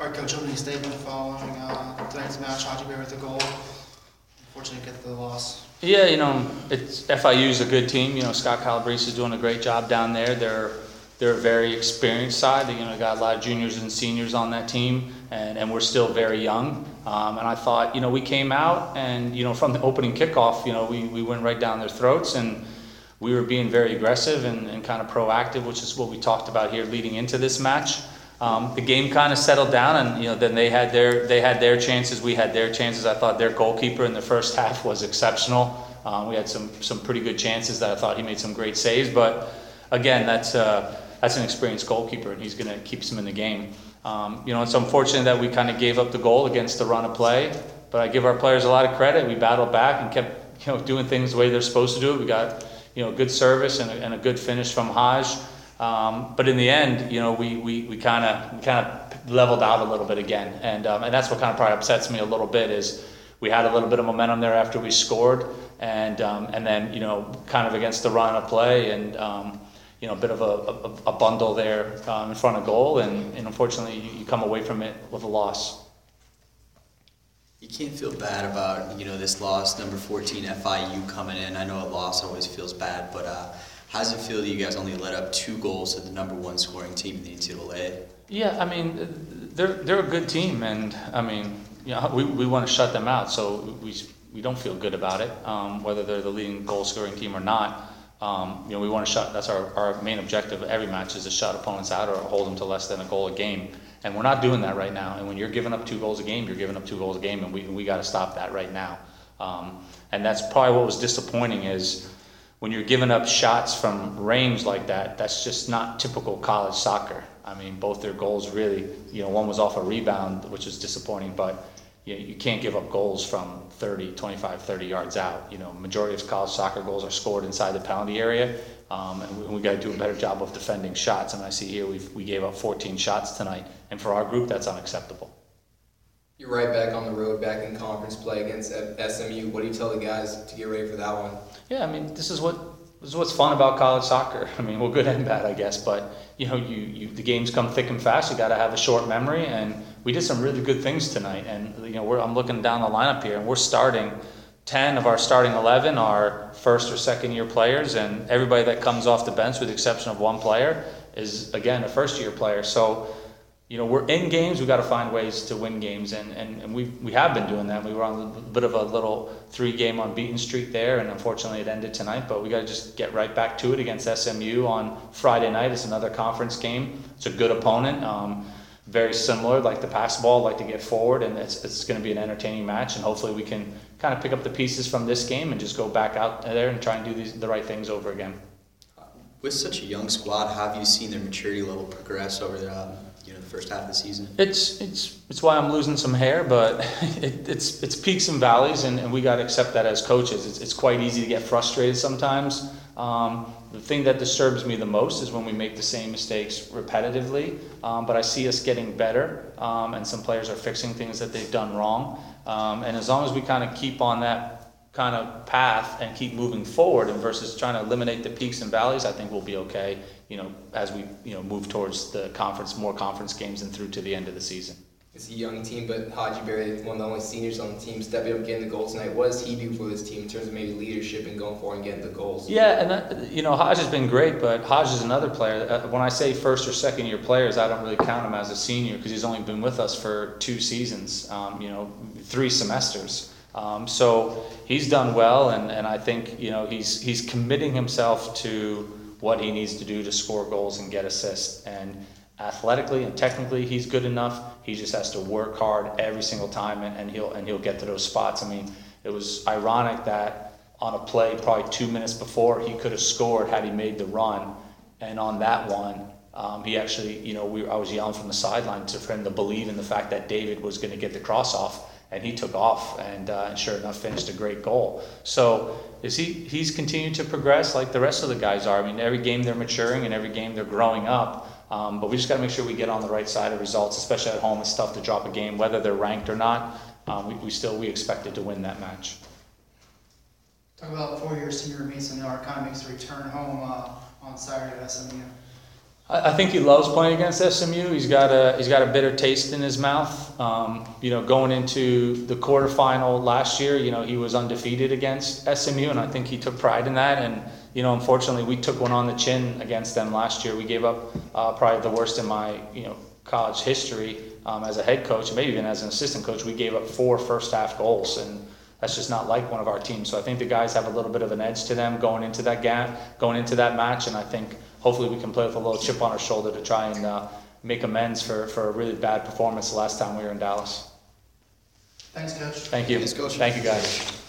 our coach opening statement following uh, tonight's match. Hadji Barry with the goal. Unfortunately, get the loss. Yeah, you know, it's FIU's a good team. You know, Scott Calabrese is doing a great job down there. They're they're a very experienced side. They, You know, got a lot of juniors and seniors on that team, and, and we're still very young. Um, and I thought, you know, we came out and you know from the opening kickoff, you know, we, we went right down their throats and we were being very aggressive and, and kind of proactive, which is what we talked about here leading into this match. Um, the game kind of settled down, and you know then they had their they had their chances. We had their chances. I thought their goalkeeper in the first half was exceptional. Um, we had some some pretty good chances that I thought he made some great saves. But again, that's uh, that's an experienced goalkeeper, and he's going to keep them in the game. Um, you know, it's unfortunate that we kind of gave up the goal against the run of play. But I give our players a lot of credit. We battled back and kept you know doing things the way they're supposed to do it. We got you know good service and a, and a good finish from Haj. Um, but in the end, you know, we we we kind of kind of leveled out a little bit again, and um, and that's what kind of probably upsets me a little bit is we had a little bit of momentum there after we scored, and um, and then you know kind of against the run of play and. Um, you know, a bit of a, a, a bundle there um, in front of goal, and, and unfortunately, you, you come away from it with a loss. You can't feel bad about you know this loss, number 14 FIU coming in. I know a loss always feels bad, but uh, how does it feel that you guys only let up two goals to the number one scoring team in the NCAA? Yeah, I mean, they're they're a good team, and I mean, you know, we, we want to shut them out, so we we don't feel good about it, um, whether they're the leading goal scoring team or not. Um, you know, we want to shut. That's our, our main objective. Every match is to shut opponents out or hold them to less than a goal a game, and we're not doing that right now. And when you're giving up two goals a game, you're giving up two goals a game, and we we got to stop that right now. Um, and that's probably what was disappointing is when you're giving up shots from range like that, that's just not typical college soccer. I mean, both their goals really, you know, one was off a rebound, which is disappointing, but you, know, you can't give up goals from 30, 25, 30 yards out. You know, majority of college soccer goals are scored inside the penalty area, um, and we, we got to do a better job of defending shots. And I see here we we gave up 14 shots tonight, and for our group, that's unacceptable. You're right back on the road, back in conference play against SMU. What do you tell the guys to get ready for that one? Yeah, I mean, this is what this is what's fun about college soccer. I mean, well, good and bad, I guess. But you know, you, you the games come thick and fast. You got to have a short memory, and we did some really good things tonight. And you know, I'm looking down the lineup here, and we're starting. 10 of our starting 11 are first or second year players, and everybody that comes off the bench, with the exception of one player, is again a first year player. So you know, we're in games, we've got to find ways to win games, and, and, and we we have been doing that. We were on a bit of a little three game on unbeaten streak there, and unfortunately it ended tonight, but we got to just get right back to it against SMU on Friday night. It's another conference game, it's a good opponent. Um, very similar, like the pass ball, like to get forward, and it's, it's going to be an entertaining match. And hopefully, we can kind of pick up the pieces from this game and just go back out there and try and do these, the right things over again. With such a young squad, have you seen their maturity level progress over the you know the first half of the season? It's it's it's why I'm losing some hair, but it, it's it's peaks and valleys, and, and we got to accept that as coaches. It's, it's quite easy to get frustrated sometimes. Um, the thing that disturbs me the most is when we make the same mistakes repetitively. Um, but I see us getting better, um, and some players are fixing things that they've done wrong. Um, and as long as we kind of keep on that kind of path and keep moving forward, and versus trying to eliminate the peaks and valleys, I think we'll be okay. You know, as we you know move towards the conference, more conference games, and through to the end of the season. It's a young team, but Hadji Barry, one of the only seniors on the team, stepping up getting the goal tonight. What does he do for this team in terms of maybe leadership and going forward and getting the goals? Yeah, and that, you know, has been great, but Hodge is another player. Uh, when I say first or second year players, I don't really count him as a senior because he's only been with us for two seasons, um, you know, three semesters. Um, so he's done well, and, and I think you know he's he's committing himself to what he needs to do to score goals and get assists. And athletically and technically, he's good enough. He just has to work hard every single time, and, and he'll and he'll get to those spots. I mean, it was ironic that on a play probably two minutes before he could have scored had he made the run, and on that one. Um, he actually, you know, we, I was yelling from the sideline to for him to believe in the fact that David was going to get the cross off, and he took off and, uh, and sure enough finished a great goal. So is he he's continued to progress like the rest of the guys are. I mean, every game they're maturing and every game they're growing up. Um, but we just got to make sure we get on the right side of results, especially at home. It's tough to drop a game, whether they're ranked or not. Um, we, we still we expected to win that match. Talk about four-year senior Mason of makes a return home uh, on Saturday at SMU. I, think he loves playing against SMU. He's got a he's got a bitter taste in his mouth. Um, you know, going into the quarterfinal last year, you know, he was undefeated against SMU, and I think he took pride in that. And you know, unfortunately, we took one on the chin against them last year. We gave up uh, probably the worst in my you know college history um, as a head coach, and maybe even as an assistant coach. We gave up four first half goals, and that's just not like one of our teams. So I think the guys have a little bit of an edge to them going into that game, going into that match, and I think hopefully we can play with a little chip on our shoulder to try and uh, make amends for, for a really bad performance the last time we were in Dallas. Thanks, coach. Thank you. Thanks, Coach. Thank you, guys.